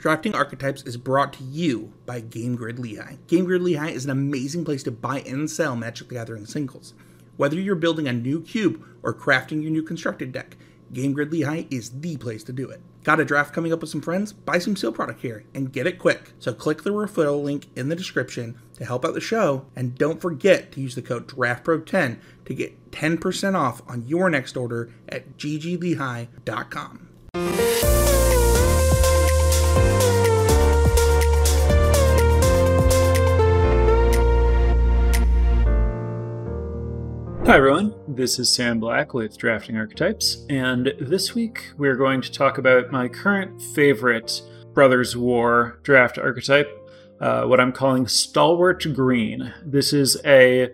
Drafting Archetypes is brought to you by Game Grid Lehigh. Game Grid Lehigh is an amazing place to buy and sell Magic the Gathering singles. Whether you're building a new cube or crafting your new constructed deck, Game Grid Lehigh is the place to do it. Got a draft coming up with some friends? Buy some seal product here and get it quick. So click the referral link in the description to help out the show, and don't forget to use the code DRAFTPRO10 to get 10% off on your next order at gglehigh.com. Hi, everyone. This is Sam Black with Drafting Archetypes, and this week we're going to talk about my current favorite Brothers War draft archetype, uh, what I'm calling Stalwart Green. This is a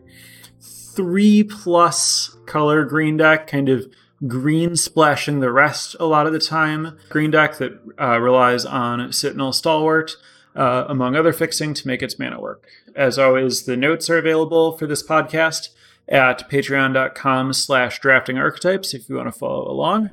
three plus color green deck, kind of green splashing the rest a lot of the time. Green deck that uh, relies on Sentinel Stalwart. Uh, among other fixing to make its mana work. As always, the notes are available for this podcast at patreon.com slash drafting archetypes if you want to follow along.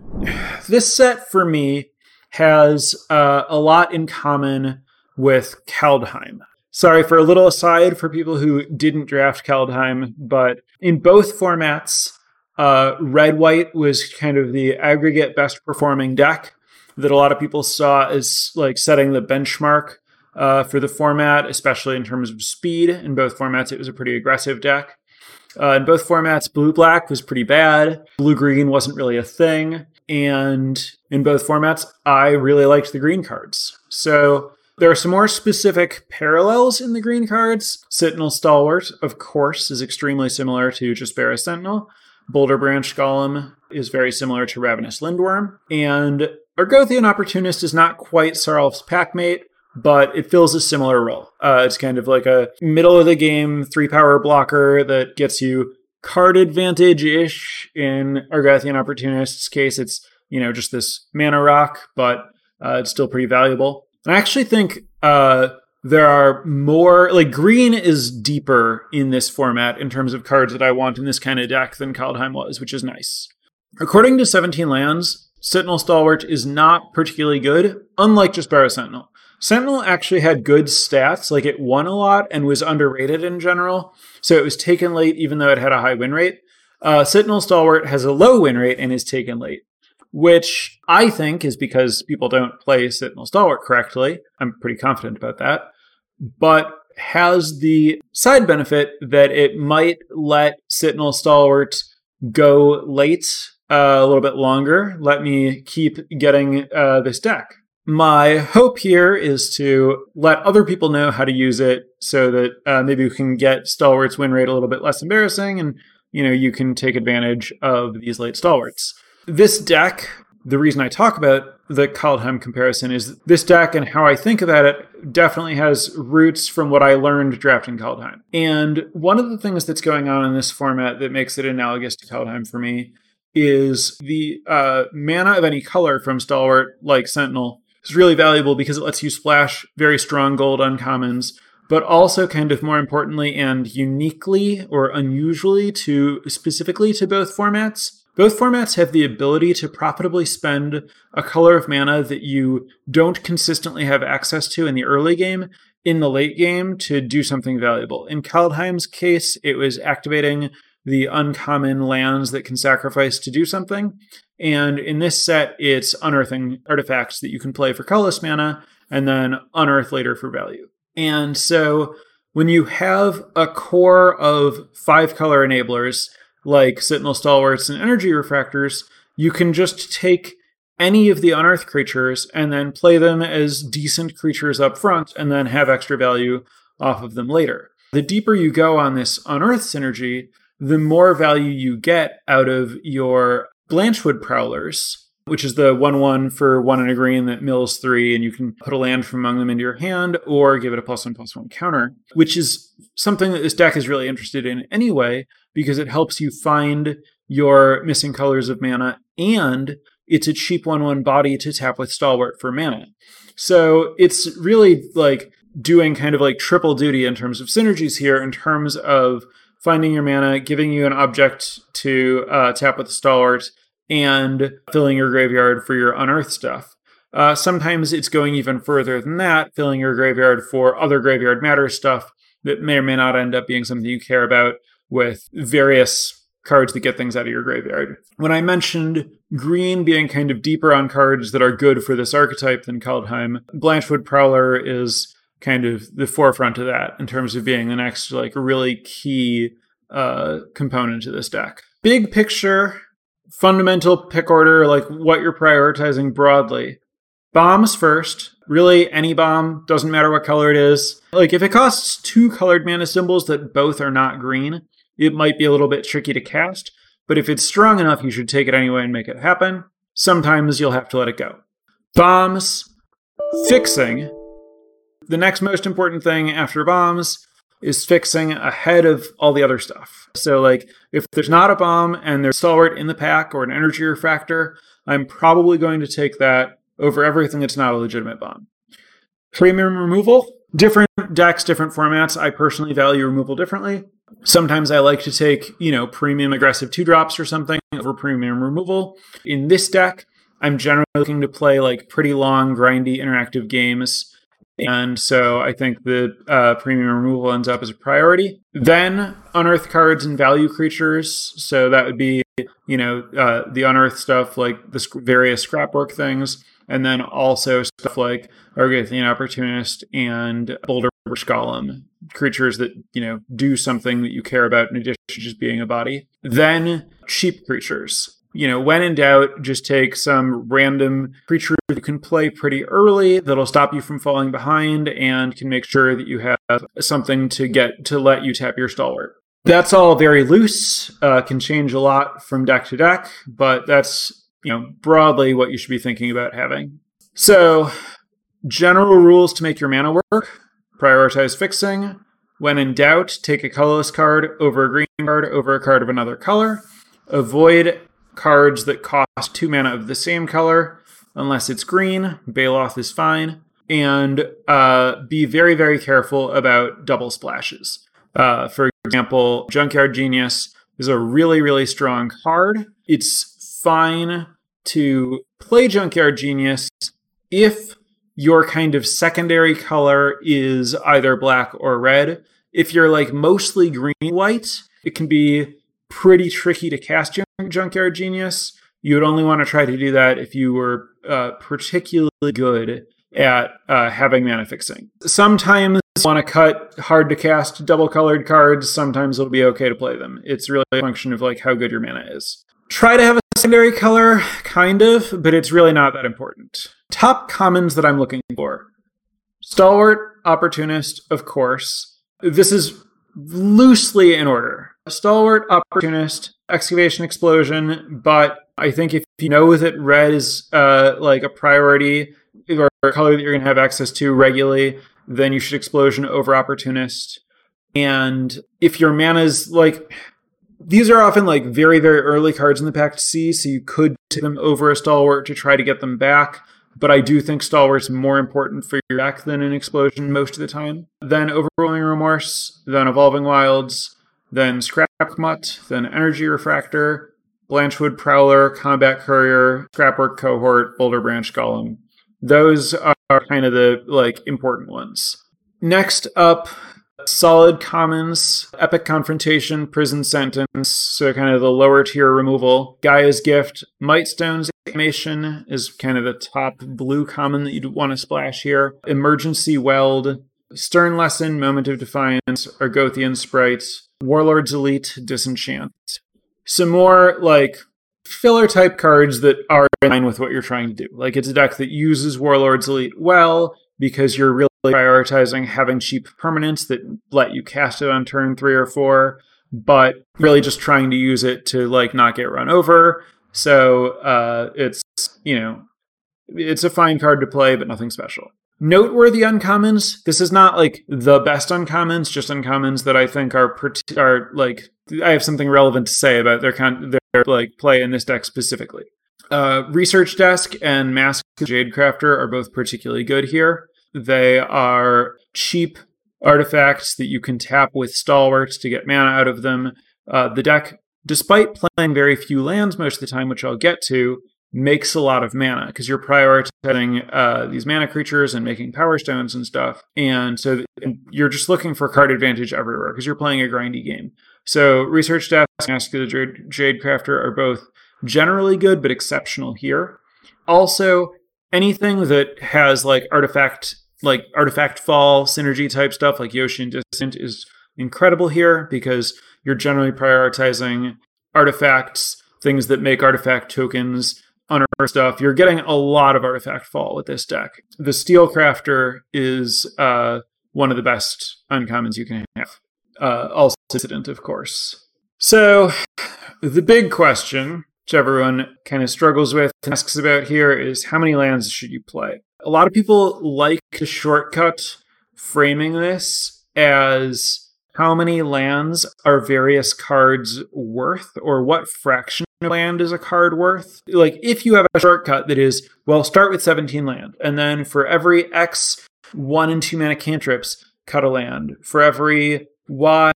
This set for me has uh, a lot in common with Kaldheim. Sorry for a little aside for people who didn't draft Kaldheim, but in both formats, uh, red white was kind of the aggregate best performing deck that a lot of people saw as like setting the benchmark uh, for the format, especially in terms of speed. In both formats, it was a pretty aggressive deck. Uh, in both formats, blue black was pretty bad. Blue green wasn't really a thing. And in both formats, I really liked the green cards. So there are some more specific parallels in the green cards. Sentinel Stalwart, of course, is extremely similar to Jaspera Sentinel. Boulderbranch Golem is very similar to Ravenous Lindwurm. And Argothian Opportunist is not quite Sarulf's Packmate, but it fills a similar role. Uh, it's kind of like a middle of the game three power blocker that gets you card advantage ish. In Argothian Opportunist's case, it's you know just this mana rock, but uh, it's still pretty valuable. And I actually think uh, there are more like green is deeper in this format in terms of cards that I want in this kind of deck than Kaldheim was, which is nice. According to 17 lands, Sentinel Stalwart is not particularly good, unlike Jaspera Sentinel. Sentinel actually had good stats, like it won a lot and was underrated in general. So it was taken late, even though it had a high win rate. Uh, Sentinel Stalwart has a low win rate and is taken late, which I think is because people don't play Sentinel Stalwart correctly. I'm pretty confident about that. But has the side benefit that it might let Sentinel Stalwart go late uh, a little bit longer, let me keep getting uh, this deck. My hope here is to let other people know how to use it so that uh, maybe we can get Stalwart's win rate a little bit less embarrassing and you know you can take advantage of these late Stalwarts. This deck, the reason I talk about the Kaldheim comparison is this deck and how I think about it definitely has roots from what I learned drafting Kaldheim. And one of the things that's going on in this format that makes it analogous to Kaldheim for me is the uh, mana of any color from Stalwart, like Sentinel, is really valuable because it lets you splash very strong gold uncommons, but also kind of more importantly and uniquely or unusually to specifically to both formats. Both formats have the ability to profitably spend a color of mana that you don't consistently have access to in the early game in the late game to do something valuable. In Kaldheim's case, it was activating the uncommon lands that can sacrifice to do something. And in this set, it's unearthing artifacts that you can play for colorless mana and then unearth later for value. And so when you have a core of five color enablers like Sentinel Stalwarts and Energy Refractors, you can just take any of the unearthed creatures and then play them as decent creatures up front and then have extra value off of them later. The deeper you go on this unearthed synergy, the more value you get out of your Blanchwood Prowlers, which is the 1 1 for 1 and a green that mills 3, and you can put a land from among them into your hand or give it a plus 1 plus 1 counter, which is something that this deck is really interested in anyway, because it helps you find your missing colors of mana and it's a cheap 1 1 body to tap with Stalwart for mana. So it's really like doing kind of like triple duty in terms of synergies here, in terms of finding your mana, giving you an object to uh, tap with the Stalwart, and filling your graveyard for your unearth stuff. Uh, sometimes it's going even further than that, filling your graveyard for other graveyard matter stuff that may or may not end up being something you care about with various cards that get things out of your graveyard. When I mentioned green being kind of deeper on cards that are good for this archetype than Kaldheim, Blanchwood Prowler is kind of the forefront of that in terms of being the next like really key uh, component to this deck. Big picture, fundamental pick order, like what you're prioritizing broadly. Bombs first. Really, any bomb, doesn't matter what color it is. Like, if it costs two colored mana symbols that both are not green, it might be a little bit tricky to cast. But if it's strong enough, you should take it anyway and make it happen. Sometimes you'll have to let it go. Bombs, fixing. The next most important thing after bombs is fixing ahead of all the other stuff. So, like, if there's not a bomb and there's stalwart in the pack or an energy refractor, I'm probably going to take that over everything that's not a legitimate bomb. Premium removal, different decks, different formats. I personally value removal differently. Sometimes I like to take, you know, premium aggressive two drops or something over premium removal. In this deck, I'm generally looking to play like pretty long, grindy, interactive games. And so I think the uh, premium removal ends up as a priority. Then unearth cards and value creatures. So that would be, you know, uh, the unearth stuff like the various scrapwork things and then also stuff like Argothian Opportunist and Boulder Golem, creatures that, you know, do something that you care about in addition to just being a body. Then cheap creatures. You know, when in doubt, just take some random creature you can play pretty early that'll stop you from falling behind and can make sure that you have something to get to let you tap your stalwart. That's all very loose, uh, can change a lot from deck to deck, but that's you know, broadly what you should be thinking about having. So, general rules to make your mana work prioritize fixing. When in doubt, take a colorless card over a green card over a card of another color. Avoid cards that cost two mana of the same color unless it's green. Baloth is fine. And uh, be very, very careful about double splashes. Uh, for example, Junkyard Genius is a really, really strong card. It's fine to play Junkyard Genius if your kind of secondary color is either black or red. If you're like mostly green white, it can be pretty tricky to cast Junkyard Genius. You would only want to try to do that if you were uh, particularly good at uh, having mana fixing. Sometimes you want to cut hard to cast double colored cards. Sometimes it'll be okay to play them. It's really a function of like how good your mana is. Try to have a secondary color, kind of, but it's really not that important. Top commons that I'm looking for Stalwart, Opportunist, of course. This is loosely in order. Stalwart, Opportunist, Excavation Explosion, but I think if you know that red is uh, like a priority or a color that you're going to have access to regularly, then you should Explosion over Opportunist. And if your mana is like these are often like very, very early cards in the pack to see, so you could take them over a stalwart to try to get them back. But I do think stalwart's more important for your deck than an explosion most of the time. Then overwhelming remorse, then evolving wilds, then scrap mutt, then energy refractor, Blanchwood Prowler, Combat Courier, Scrapwork Cohort, Boulderbranch Golem. Those are kind of the like important ones. Next up, Solid commons, epic confrontation, prison sentence, so kind of the lower tier removal. Gaea's Gift, Mightstone's animation is kind of the top blue common that you'd want to splash here. Emergency weld, stern lesson, moment of defiance, Argothian sprites, warlord's elite, disenchant. Some more like filler type cards that are in line with what you're trying to do. Like it's a deck that uses warlord's elite well because you're really prioritizing having cheap permanents that let you cast it on turn three or four, but really just trying to use it to like not get run over. So uh, it's you know it's a fine card to play, but nothing special. Noteworthy uncommons. This is not like the best uncommons, just uncommons that I think are are like I have something relevant to say about their con- their like play in this deck specifically. Uh, Research Desk and Mask Jade Crafter are both particularly good here. They are cheap artifacts that you can tap with stalwarts to get mana out of them. Uh, the deck, despite playing very few lands most of the time, which I'll get to, makes a lot of mana because you're prioritizing uh, these mana creatures and making power stones and stuff. And so you're just looking for card advantage everywhere because you're playing a grindy game. So Research Desk and Ask the Jade, Jade Crafter are both generally good but exceptional here. Also, anything that has like artifact like artifact fall synergy type stuff like Yoshi and Distant is incredible here because you're generally prioritizing artifacts, things that make artifact tokens, unearth stuff. You're getting a lot of artifact fall with this deck. The Steel Crafter is uh, one of the best uncommons you can have. Uh, also, Dissident, of course. So, the big question, which everyone kind of struggles with and asks about here, is how many lands should you play? A lot of people like to shortcut framing this as how many lands are various cards worth or what fraction land is a card worth. Like if you have a shortcut that is well start with 17 land and then for every x 1 and 2 mana cantrips cut a land. For every y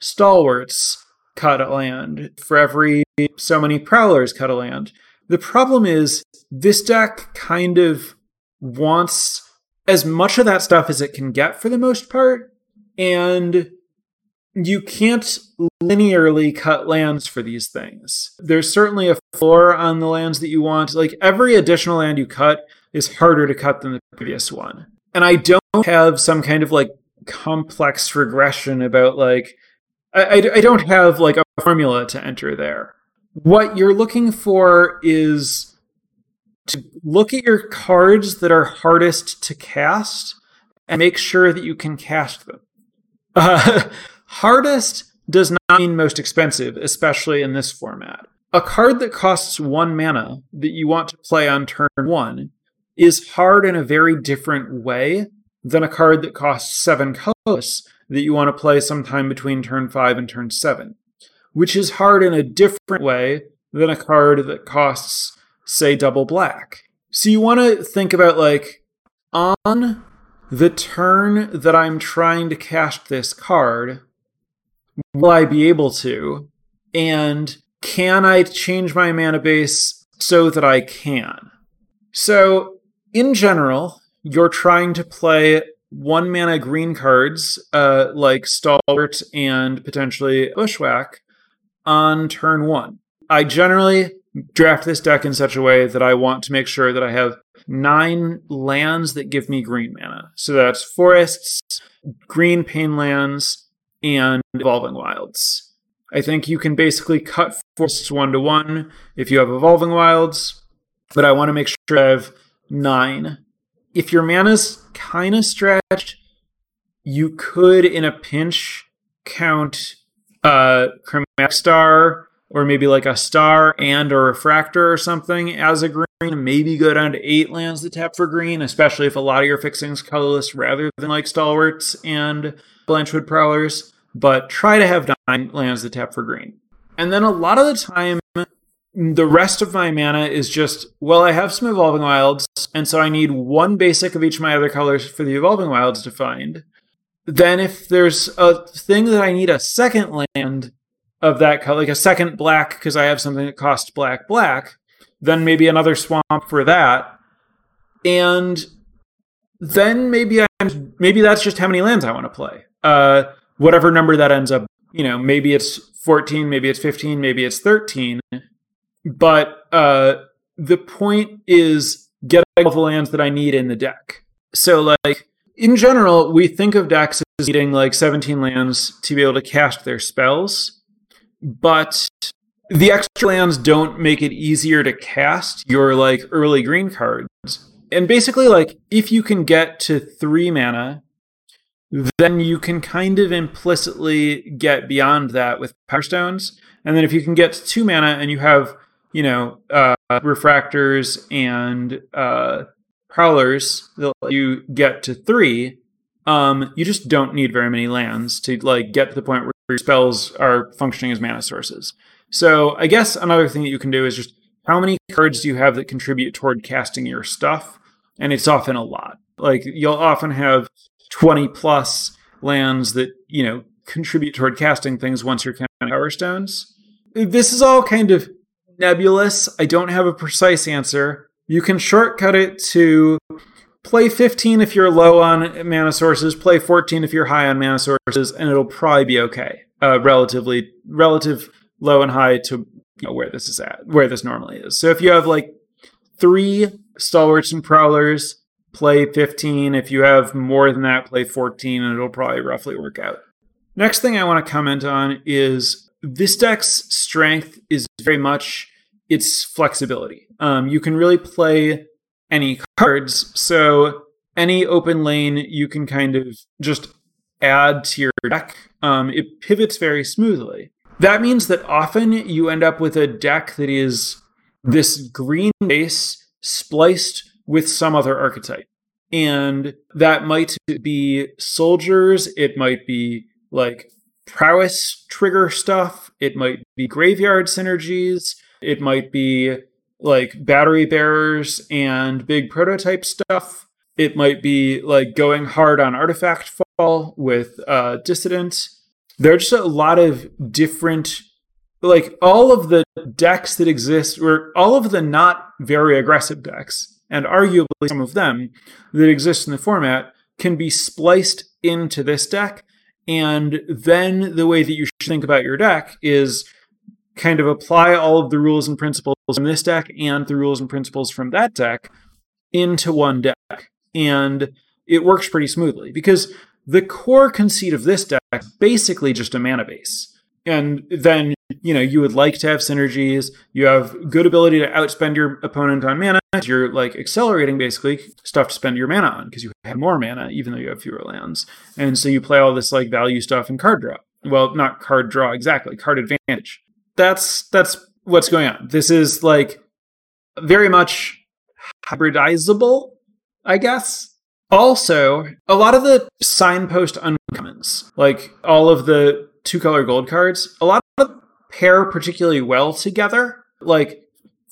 stalwarts cut a land. For every so many prowlers cut a land. The problem is this deck kind of wants as much of that stuff as it can get for the most part and you can't linearly cut lands for these things. There's certainly a floor on the lands that you want. Like every additional land you cut is harder to cut than the previous one. And I don't have some kind of like complex regression about like, I, I, I don't have like a formula to enter there. What you're looking for is to look at your cards that are hardest to cast and make sure that you can cast them. Uh, Hardest does not mean most expensive, especially in this format. A card that costs one mana that you want to play on turn one is hard in a very different way than a card that costs seven colorless that you want to play sometime between turn five and turn seven, which is hard in a different way than a card that costs, say, double black. So you want to think about like on the turn that I'm trying to cast this card, will I be able to? And can I change my mana base so that I can? So, in general, you're trying to play one mana green cards uh, like Stalwart and potentially Bushwhack on turn one. I generally draft this deck in such a way that I want to make sure that I have nine lands that give me green mana. So that's forests, green pain lands, and Evolving Wilds. I think you can basically cut forests one to one if you have Evolving Wilds, but I want to make sure I have nine. If your mana's kind of stretched, you could, in a pinch, count a Chromatic Star or maybe like a star and a refractor or something as a green. Maybe go down to eight lands that tap for green, especially if a lot of your fixings colorless rather than like stalwarts and Blanchwood Prowlers, but try to have nine lands that tap for green. And then a lot of the time, the rest of my mana is just, well, I have some Evolving Wilds, and so I need one basic of each of my other colors for the Evolving Wilds to find. Then, if there's a thing that I need a second land of that color, like a second black, because I have something that costs black, black, then maybe another swamp for that. And then maybe I'm maybe that's just how many lands I want to play. Uh, whatever number that ends up, you know, maybe it's 14, maybe it's 15, maybe it's 13. But uh, the point is getting all the lands that I need in the deck. So, like, in general, we think of decks as needing like 17 lands to be able to cast their spells, but the extra lands don't make it easier to cast your like early green cards. And basically, like, if you can get to three mana then you can kind of implicitly get beyond that with power stones. And then if you can get to two mana and you have, you know, uh, refractors and uh, prowlers you get to three, um, you just don't need very many lands to like get to the point where your spells are functioning as mana sources. So I guess another thing that you can do is just how many cards do you have that contribute toward casting your stuff? And it's often a lot. Like you'll often have 20 plus lands that, you know, contribute toward casting things once you're counting power stones. This is all kind of nebulous. I don't have a precise answer. You can shortcut it to play 15 if you're low on mana sources, play 14 if you're high on mana sources, and it'll probably be okay. Uh, relatively relative low and high to you know, where this is at, where this normally is. So if you have like three stalwarts and prowlers, play 15. If you have more than that, play 14, and it'll probably roughly work out. Next thing I want to comment on is this deck's strength is very much its flexibility. Um, you can really play any cards. So any open lane you can kind of just add to your deck. Um, it pivots very smoothly. That means that often you end up with a deck that is this green base spliced with some other archetype. And that might be soldiers, it might be like prowess trigger stuff, it might be graveyard synergies, it might be like battery bearers and big prototype stuff. It might be like going hard on artifact fall with uh, dissident. There are just a lot of different, like all of the decks that exist, or all of the not very aggressive decks, and arguably some of them that exist in the format, can be spliced into this deck. And then the way that you should think about your deck is kind of apply all of the rules and principles from this deck and the rules and principles from that deck into one deck. And it works pretty smoothly because the core conceit of this deck is basically just a mana base. And then, you know, you would like to have synergies. You have good ability to outspend your opponent on mana. You're like accelerating basically stuff to spend your mana on because you have more mana, even though you have fewer lands. And so you play all this like value stuff and card draw. Well, not card draw exactly, card advantage that's that's what's going on. This is like very much hybridizable, I guess. Also, a lot of the signpost uncommons, like all of the two color gold cards, a lot pair particularly well together. Like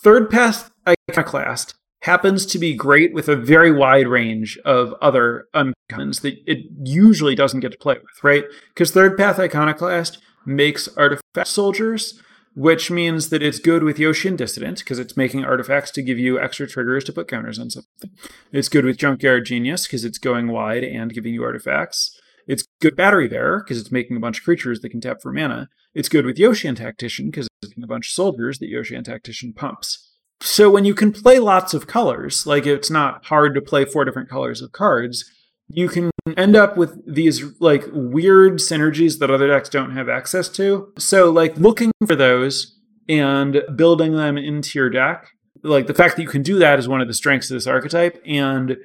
third path iconoclast happens to be great with a very wide range of other uncommons that it usually doesn't get to play with, right? Because third path iconoclast makes artifact soldiers which means that it's good with Yotian Dissident because it's making artifacts to give you extra triggers to put counters on something. It's good with Junkyard Genius because it's going wide and giving you artifacts. It's good Battery Bearer because it's making a bunch of creatures that can tap for mana. It's good with Yotian Tactician because it's making a bunch of soldiers that Yotian Tactician pumps. So when you can play lots of colors, like it's not hard to play four different colors of cards, you can end up with these like weird synergies that other decks don't have access to. So like looking for those and building them into your deck, like the fact that you can do that is one of the strengths of this archetype and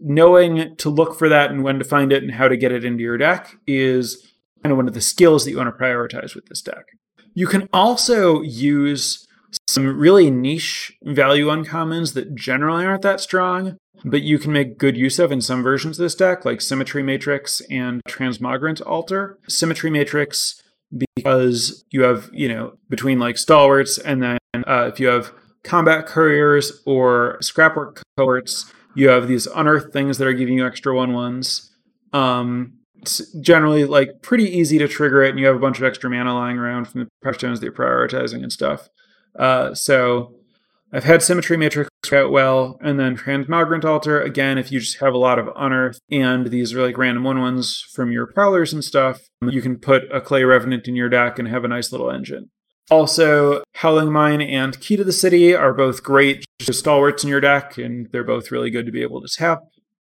knowing to look for that and when to find it and how to get it into your deck is kind of one of the skills that you want to prioritize with this deck. You can also use some really niche value uncommons that generally aren't that strong but you can make good use of in some versions of this deck, like Symmetry Matrix and Transmogrant Altar. Symmetry Matrix, because you have, you know, between like stalwarts and then uh, if you have combat couriers or scrapwork cohorts, you have these unearthed things that are giving you extra one ones. Um, it's generally like pretty easy to trigger it, and you have a bunch of extra mana lying around from the pressure stones that you're prioritizing and stuff. Uh, so I've had Symmetry Matrix work out well, and then Transmogrant Altar, again, if you just have a lot of Unearth and these are like random one ones from your Prowlers and stuff, you can put a Clay Revenant in your deck and have a nice little engine. Also, Howling Mine and Key to the City are both great stalwarts in your deck, and they're both really good to be able to tap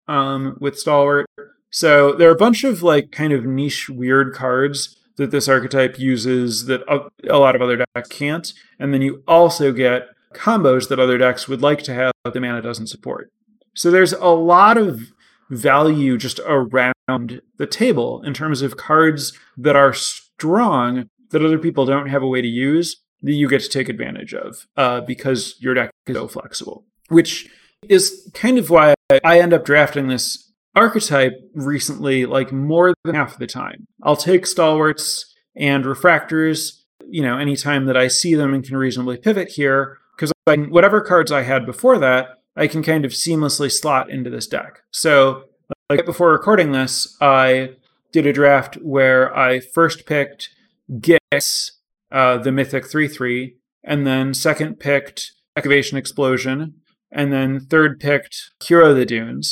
um, with Stalwart. So there are a bunch of like kind of niche, weird cards that this archetype uses that a lot of other decks can't. And then you also get combos that other decks would like to have but the mana doesn't support. So there's a lot of value just around the table in terms of cards that are strong that other people don't have a way to use that you get to take advantage of uh, because your deck is so flexible, which is kind of why I end up drafting this archetype recently, like more than half the time. I'll take stalwarts and refractors, you know, anytime that I see them and can reasonably pivot here, because whatever cards I had before that, I can kind of seamlessly slot into this deck. So, like before recording this, I did a draft where I first picked Gix, uh, the Mythic 3 3, and then second picked Excavation Explosion, and then third picked Hero of the Dunes.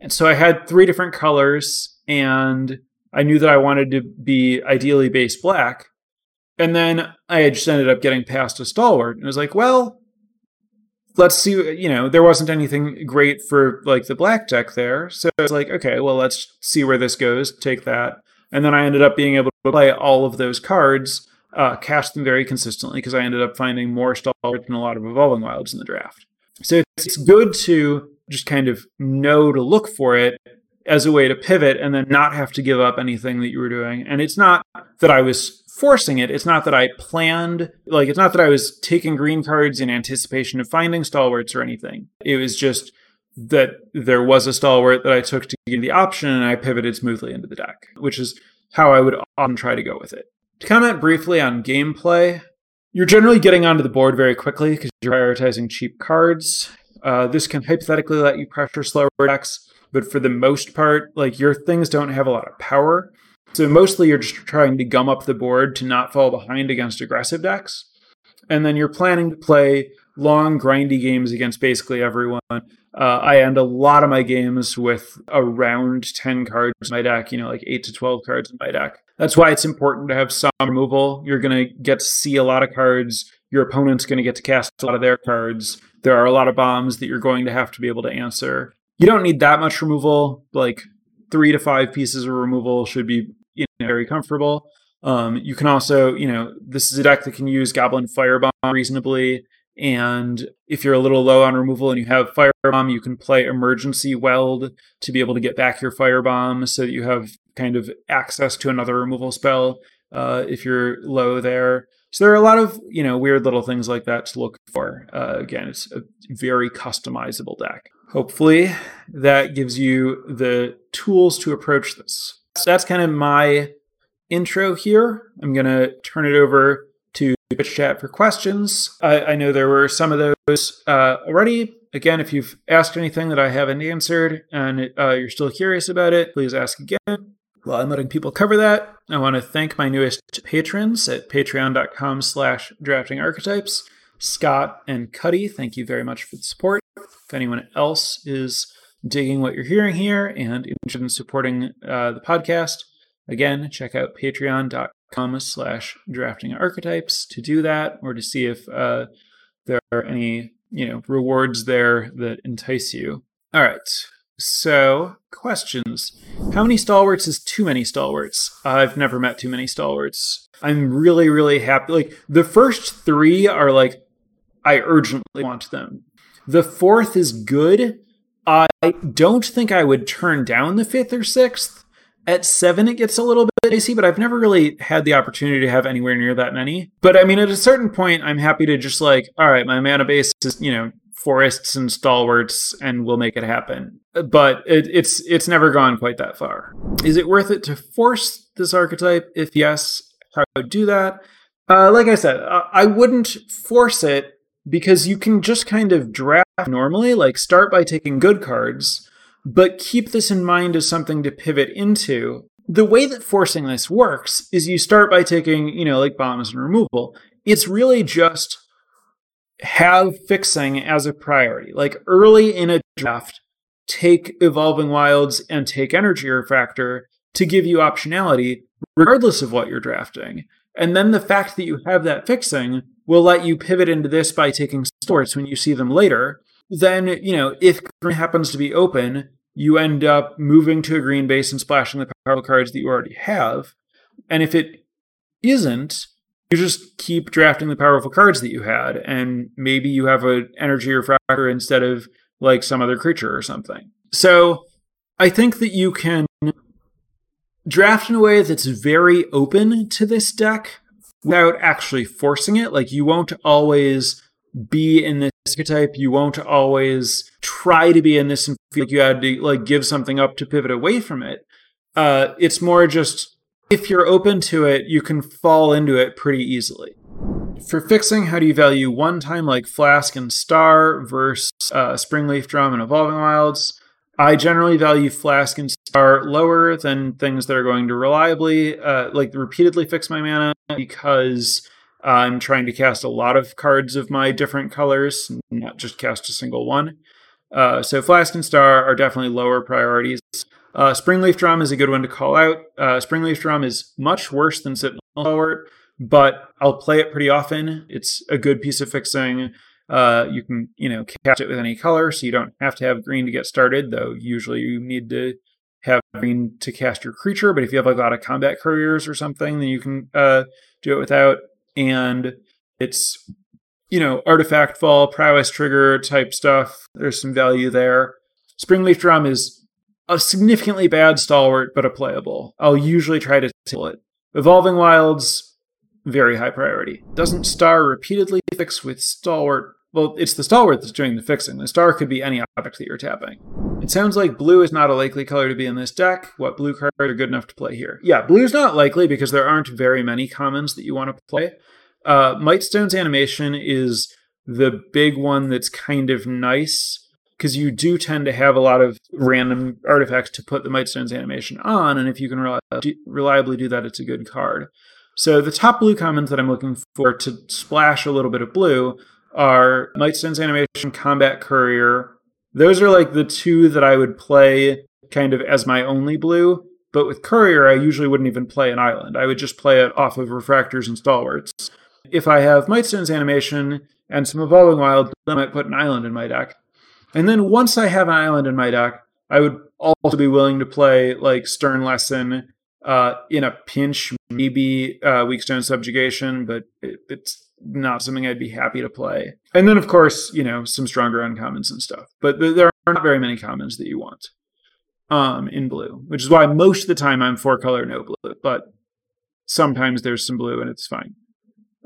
And so I had three different colors, and I knew that I wanted to be ideally base black. And then I just ended up getting past a stalwart, and I was like, well, let's see. You know, there wasn't anything great for like the black deck there, so I was like, okay, well, let's see where this goes. Take that, and then I ended up being able to play all of those cards uh, cast them very consistently because I ended up finding more stalwarts and a lot of evolving wilds in the draft. So it's good to just kind of know to look for it as a way to pivot and then not have to give up anything that you were doing. And it's not that I was forcing it. It's not that I planned, like, it's not that I was taking green cards in anticipation of finding stalwarts or anything. It was just that there was a stalwart that I took to give the option and I pivoted smoothly into the deck, which is how I would often try to go with it. To comment briefly on gameplay, you're generally getting onto the board very quickly because you're prioritizing cheap cards. Uh, this can hypothetically let you pressure slower decks, but for the most part, like your things don't have a lot of power. So mostly you're just trying to gum up the board to not fall behind against aggressive decks. And then you're planning to play long, grindy games against basically everyone. Uh, I end a lot of my games with around 10 cards in my deck, you know, like 8 to 12 cards in my deck. That's why it's important to have some removal. You're going to get to see a lot of cards. Your opponent's going to get to cast a lot of their cards. There are a lot of bombs that you're going to have to be able to answer. You don't need that much removal. Like three to five pieces of removal should be you know, very comfortable. Um, you can also, you know, this is a deck that can use Goblin Firebomb reasonably. And if you're a little low on removal and you have Firebomb, you can play Emergency Weld to be able to get back your Firebomb so that you have kind of access to another removal spell uh, if you're low there. So there are a lot of you know weird little things like that to look for. Uh, again, it's a very customizable deck. Hopefully, that gives you the tools to approach this. So that's kind of my intro here. I'm gonna turn it over to Twitch chat for questions. I, I know there were some of those uh, already. Again, if you've asked anything that I haven't answered and uh, you're still curious about it, please ask again. While I'm letting people cover that, I want to thank my newest patrons at patreon.com slash drafting archetypes. Scott and Cuddy, thank you very much for the support. If anyone else is digging what you're hearing here and interested in supporting uh, the podcast, again, check out patreon.com slash drafting archetypes to do that or to see if uh, there are any you know rewards there that entice you. All right. So, questions. How many stalwarts is too many stalwarts? I've never met too many stalwarts. I'm really, really happy. Like, the first three are like, I urgently want them. The fourth is good. I don't think I would turn down the fifth or sixth. At seven, it gets a little bit dicey, but I've never really had the opportunity to have anywhere near that many. But I mean, at a certain point, I'm happy to just like, all right, my mana base is, you know, forests and stalwarts and we'll make it happen. But it, it's it's never gone quite that far. Is it worth it to force this archetype? If yes, how would do that? Uh, like I said, I wouldn't force it because you can just kind of draft normally, like start by taking good cards, but keep this in mind as something to pivot into. The way that forcing this works is you start by taking, you know, like bombs and removal. It's really just have fixing as a priority. Like early in a draft, take Evolving Wilds and take Energy Refractor to give you optionality, regardless of what you're drafting. And then the fact that you have that fixing will let you pivot into this by taking stalwarts when you see them later. Then, you know, if green happens to be open, you end up moving to a green base and splashing the powerful cards that you already have. And if it isn't, you just keep drafting the powerful cards that you had, and maybe you have an energy refractor instead of like some other creature or something. So I think that you can draft in a way that's very open to this deck without actually forcing it. Like you won't always be in this archetype. You won't always try to be in this and feel like you had to like give something up to pivot away from it. Uh, it's more just if you're open to it, you can fall into it pretty easily. For fixing, how do you value one time like Flask and Star versus uh, Springleaf Drum and Evolving Wilds? I generally value Flask and Star lower than things that are going to reliably, uh, like repeatedly fix my mana because I'm trying to cast a lot of cards of my different colors, not just cast a single one. Uh, so Flask and Star are definitely lower priorities. Uh, Springleaf Drum is a good one to call out. Uh, Springleaf Drum is much worse than Sentinel Stalwart, but I'll play it pretty often. It's a good piece of fixing. Uh, you can, you know, cast it with any color, so you don't have to have green to get started, though usually you need to have green to cast your creature. But if you have like a lot of combat couriers or something, then you can uh, do it without. And it's, you know, artifact fall, prowess trigger type stuff. There's some value there. Springleaf Drum is a significantly bad stalwart, but a playable. I'll usually try to kill it. Evolving Wilds, very high priority. Doesn't Star repeatedly fix with Stalwart well, it's the stalwart that's doing the fixing. The star could be any object that you're tapping. It sounds like blue is not a likely color to be in this deck. What blue cards are good enough to play here? Yeah, blue's not likely because there aren't very many commons that you want to play. Uh, Mightstone's animation is the big one that's kind of nice because you do tend to have a lot of random artifacts to put the Mightstone's animation on, and if you can reliably do that, it's a good card. So the top blue commons that I'm looking for to splash a little bit of blue are Mightstone's Animation, Combat Courier. Those are like the two that I would play kind of as my only blue. But with Courier, I usually wouldn't even play an island. I would just play it off of Refractors and Stalwarts. If I have Mightstone's Animation and some Evolving Wild, I might put an island in my deck. And then once I have an island in my deck, I would also be willing to play like Stern Lesson, uh, in a pinch, maybe uh, Weakstone Subjugation, but it, it's not something I'd be happy to play. And then, of course, you know, some stronger uncommons and stuff. But there are not very many commons that you want um, in blue, which is why most of the time I'm four color, no blue. But sometimes there's some blue and it's fine.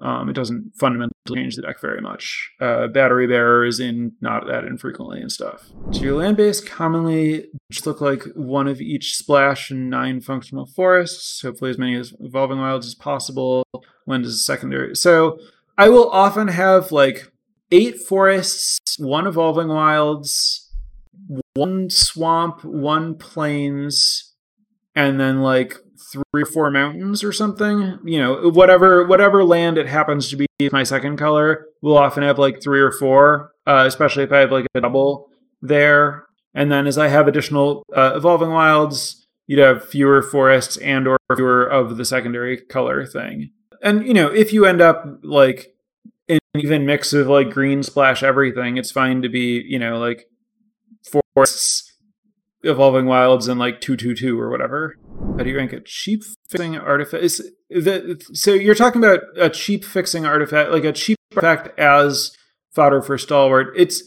Um, it doesn't fundamentally change the deck very much. Uh, battery bearer is in not that infrequently and stuff. So your land base commonly just look like one of each splash and nine functional forests. Hopefully as many as evolving wilds as possible. When does a secondary? So I will often have like eight forests, one evolving wilds, one swamp, one plains, and then like three or four mountains or something. You know, whatever whatever land it happens to be my second color, we'll often have like three or four, uh, especially if I have like a double there. And then as I have additional uh, evolving wilds, you'd have fewer forests and or fewer of the secondary color thing and you know, if you end up like an even mix of like green splash everything, it's fine to be, you know, like forests, evolving wilds, and like two two two or whatever. How do you rank a cheap fixing artifact? Is the, so you're talking about a cheap fixing artifact, like a cheap artifact as fodder for stalwart. It's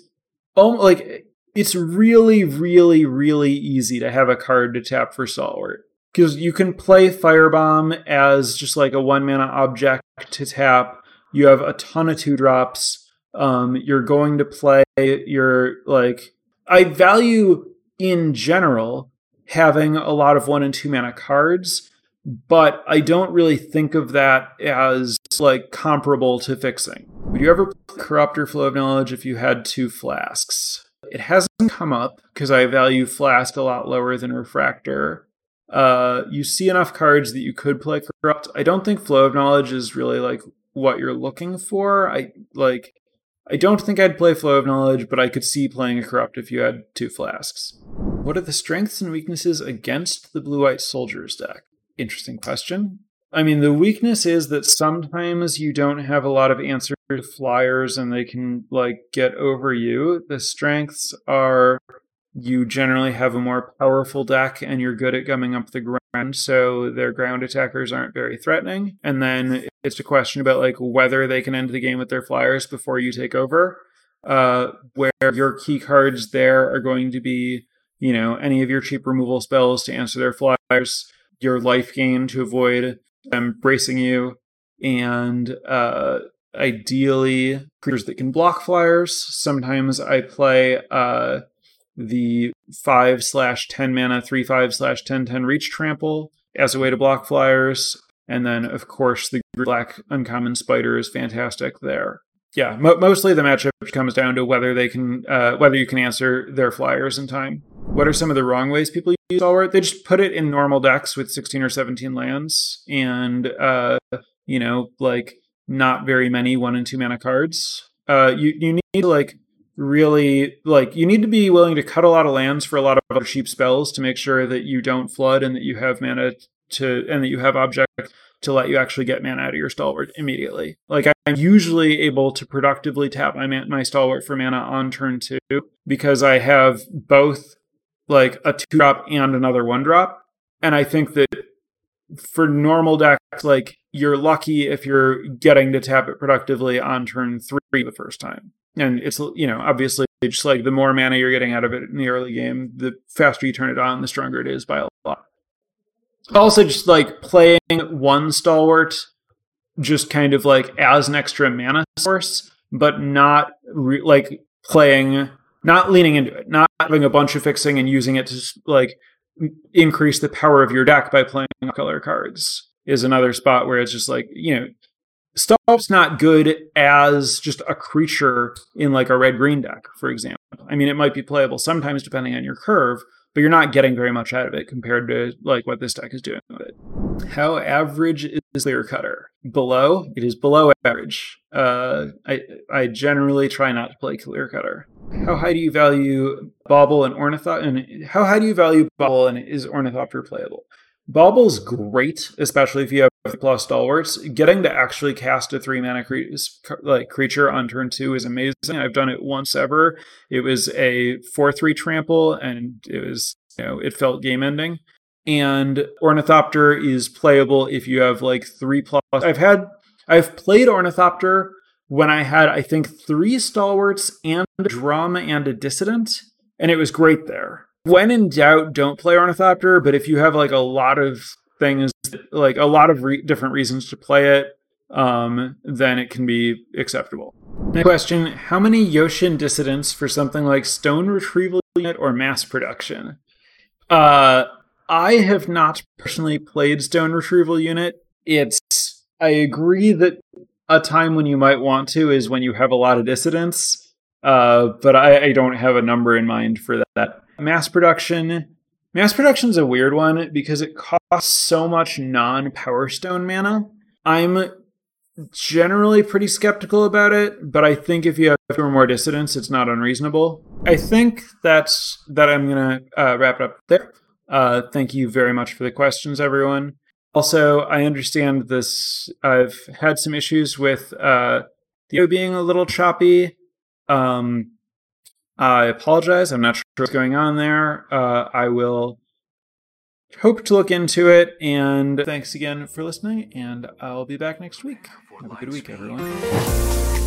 almost like it's really, really, really easy to have a card to tap for stalwart because you can play Firebomb as just like a one mana object to tap. You have a ton of two drops. Um, you're going to play your like. I value in general having a lot of one and two mana cards, but I don't really think of that as like comparable to fixing. Would you ever corrupt or flow of knowledge if you had two flasks? It hasn't come up because I value flask a lot lower than refractor uh, you see enough cards that you could play corrupt. I don't think flow of knowledge is really like what you're looking for. I like I don't think I'd play flow of knowledge, but I could see playing a corrupt if you had two flasks. What are the strengths and weaknesses against the blue white soldiers deck? Interesting question. I mean, the weakness is that sometimes you don't have a lot of answer flyers and they can like get over you. The strengths are you generally have a more powerful deck and you're good at gumming up the ground, so their ground attackers aren't very threatening. And then it's a question about like whether they can end the game with their flyers before you take over. Uh, where your key cards there are going to be, you know, any of your cheap removal spells to answer their flyers, your life gain to avoid them bracing you, and uh, ideally creatures that can block flyers. Sometimes I play uh, the five slash ten mana three five slash ten ten reach trample as a way to block flyers, and then of course the black uncommon spider is fantastic there. Yeah, mo- mostly the matchup comes down to whether they can uh, whether you can answer their flyers in time. What are some of the wrong ways people use Stalwart? They just put it in normal decks with 16 or 17 lands, and uh, you know, like not very many one and two mana cards. Uh, you you need to like really like you need to be willing to cut a lot of lands for a lot of other cheap spells to make sure that you don't flood and that you have mana to and that you have object to let you actually get mana out of your stalwart immediately. Like I'm usually able to productively tap my man- my stalwart for mana on turn two because I have both like a two drop and another one drop, and I think that for normal decks, like you're lucky if you're getting to tap it productively on turn three the first time. And it's you know obviously just like the more mana you're getting out of it in the early game, the faster you turn it on, the stronger it is by a lot. Also just like playing one stalwart just kind of like as an extra mana source but not re- like playing not leaning into it not having a bunch of fixing and using it to like increase the power of your deck by playing color cards is another spot where it's just like you know Stalwart's not good as just a creature in like a red green deck, for example. I mean, it might be playable sometimes depending on your curve, but you're not getting very much out of it compared to like what this deck is doing with it. How average is Clear Cutter? Below, it is below average. Uh, I I generally try not to play Clear Cutter. How high do you value Bauble and Ornithopter? And how high do you value Bauble and is Ornithopter playable? Bauble's great, especially if you have plus stalwarts. Getting to actually cast a three mana cre- like creature on turn two is amazing. I've done it once ever. It was a four three trample, and it was you know it felt game ending. And Ornithopter is playable if you have like three plus. I've had I've played Ornithopter when I had I think three stalwarts and a drum and a dissident, and it was great there when in doubt, don't play Ornithopter. But if you have like a lot of things, like a lot of re- different reasons to play it, um, then it can be acceptable. Next question How many Yotian dissidents for something like Stone Retrieval Unit or Mass Production? Uh, I have not personally played Stone Retrieval Unit. It's, I agree that a time when you might want to is when you have a lot of dissidents. Uh, but I, I don't have a number in mind for that mass production mass production is a weird one because it costs so much non-power stone mana. I'm generally pretty skeptical about it but i think if you have two or more dissidents it's not unreasonable. I think that's that i'm gonna uh, wrap it up there. Uh, thank you very much for the questions everyone. Also i understand this i've had some issues with uh, the being a little choppy. Um, I apologize. I'm not sure what's going on there. Uh, I will hope to look into it. And thanks again for listening. And I'll be back next week. Have a good week, everyone.